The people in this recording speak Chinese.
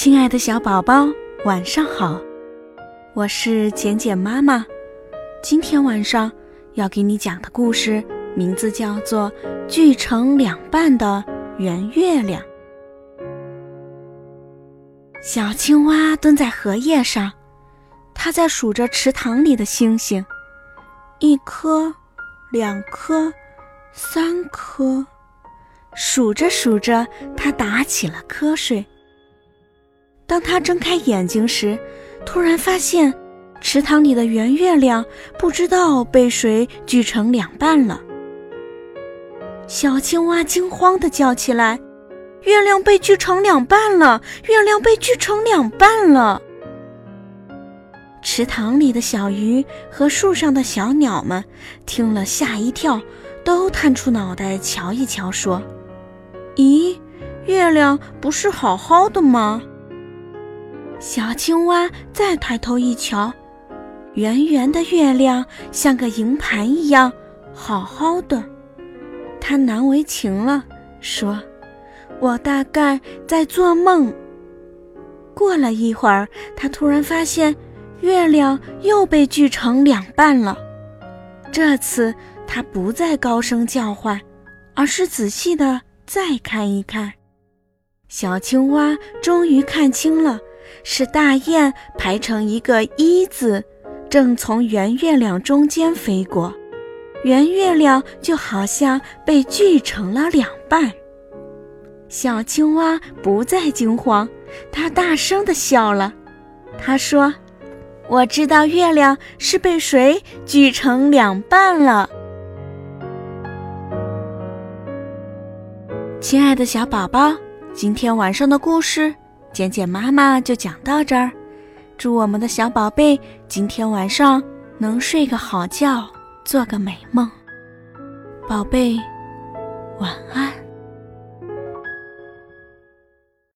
亲爱的小宝宝，晚上好！我是简简妈妈。今天晚上要给你讲的故事名字叫做《锯成两半的圆月亮》。小青蛙蹲在荷叶上，它在数着池塘里的星星，一颗，两颗，三颗。数着数着，它打起了瞌睡。当他睁开眼睛时，突然发现池塘里的圆月亮不知道被谁锯成两半了。小青蛙惊慌地叫起来：“月亮被锯成两半了！月亮被锯成两半了！”池塘里的小鱼和树上的小鸟们听了吓一跳，都探出脑袋瞧一瞧，说：“咦，月亮不是好好的吗？”小青蛙再抬头一瞧，圆圆的月亮像个银盘一样，好好的。它难为情了，说：“我大概在做梦。”过了一会儿，它突然发现月亮又被锯成两半了。这次，它不再高声叫唤，而是仔细的再看一看。小青蛙终于看清了。是大雁排成一个一字，正从圆月亮中间飞过，圆月亮就好像被锯成了两半。小青蛙不再惊慌，它大声地笑了。它说：“我知道月亮是被谁锯成两半了。”亲爱的小宝宝，今天晚上的故事。简简妈妈就讲到这儿，祝我们的小宝贝今天晚上能睡个好觉，做个美梦。宝贝，晚安。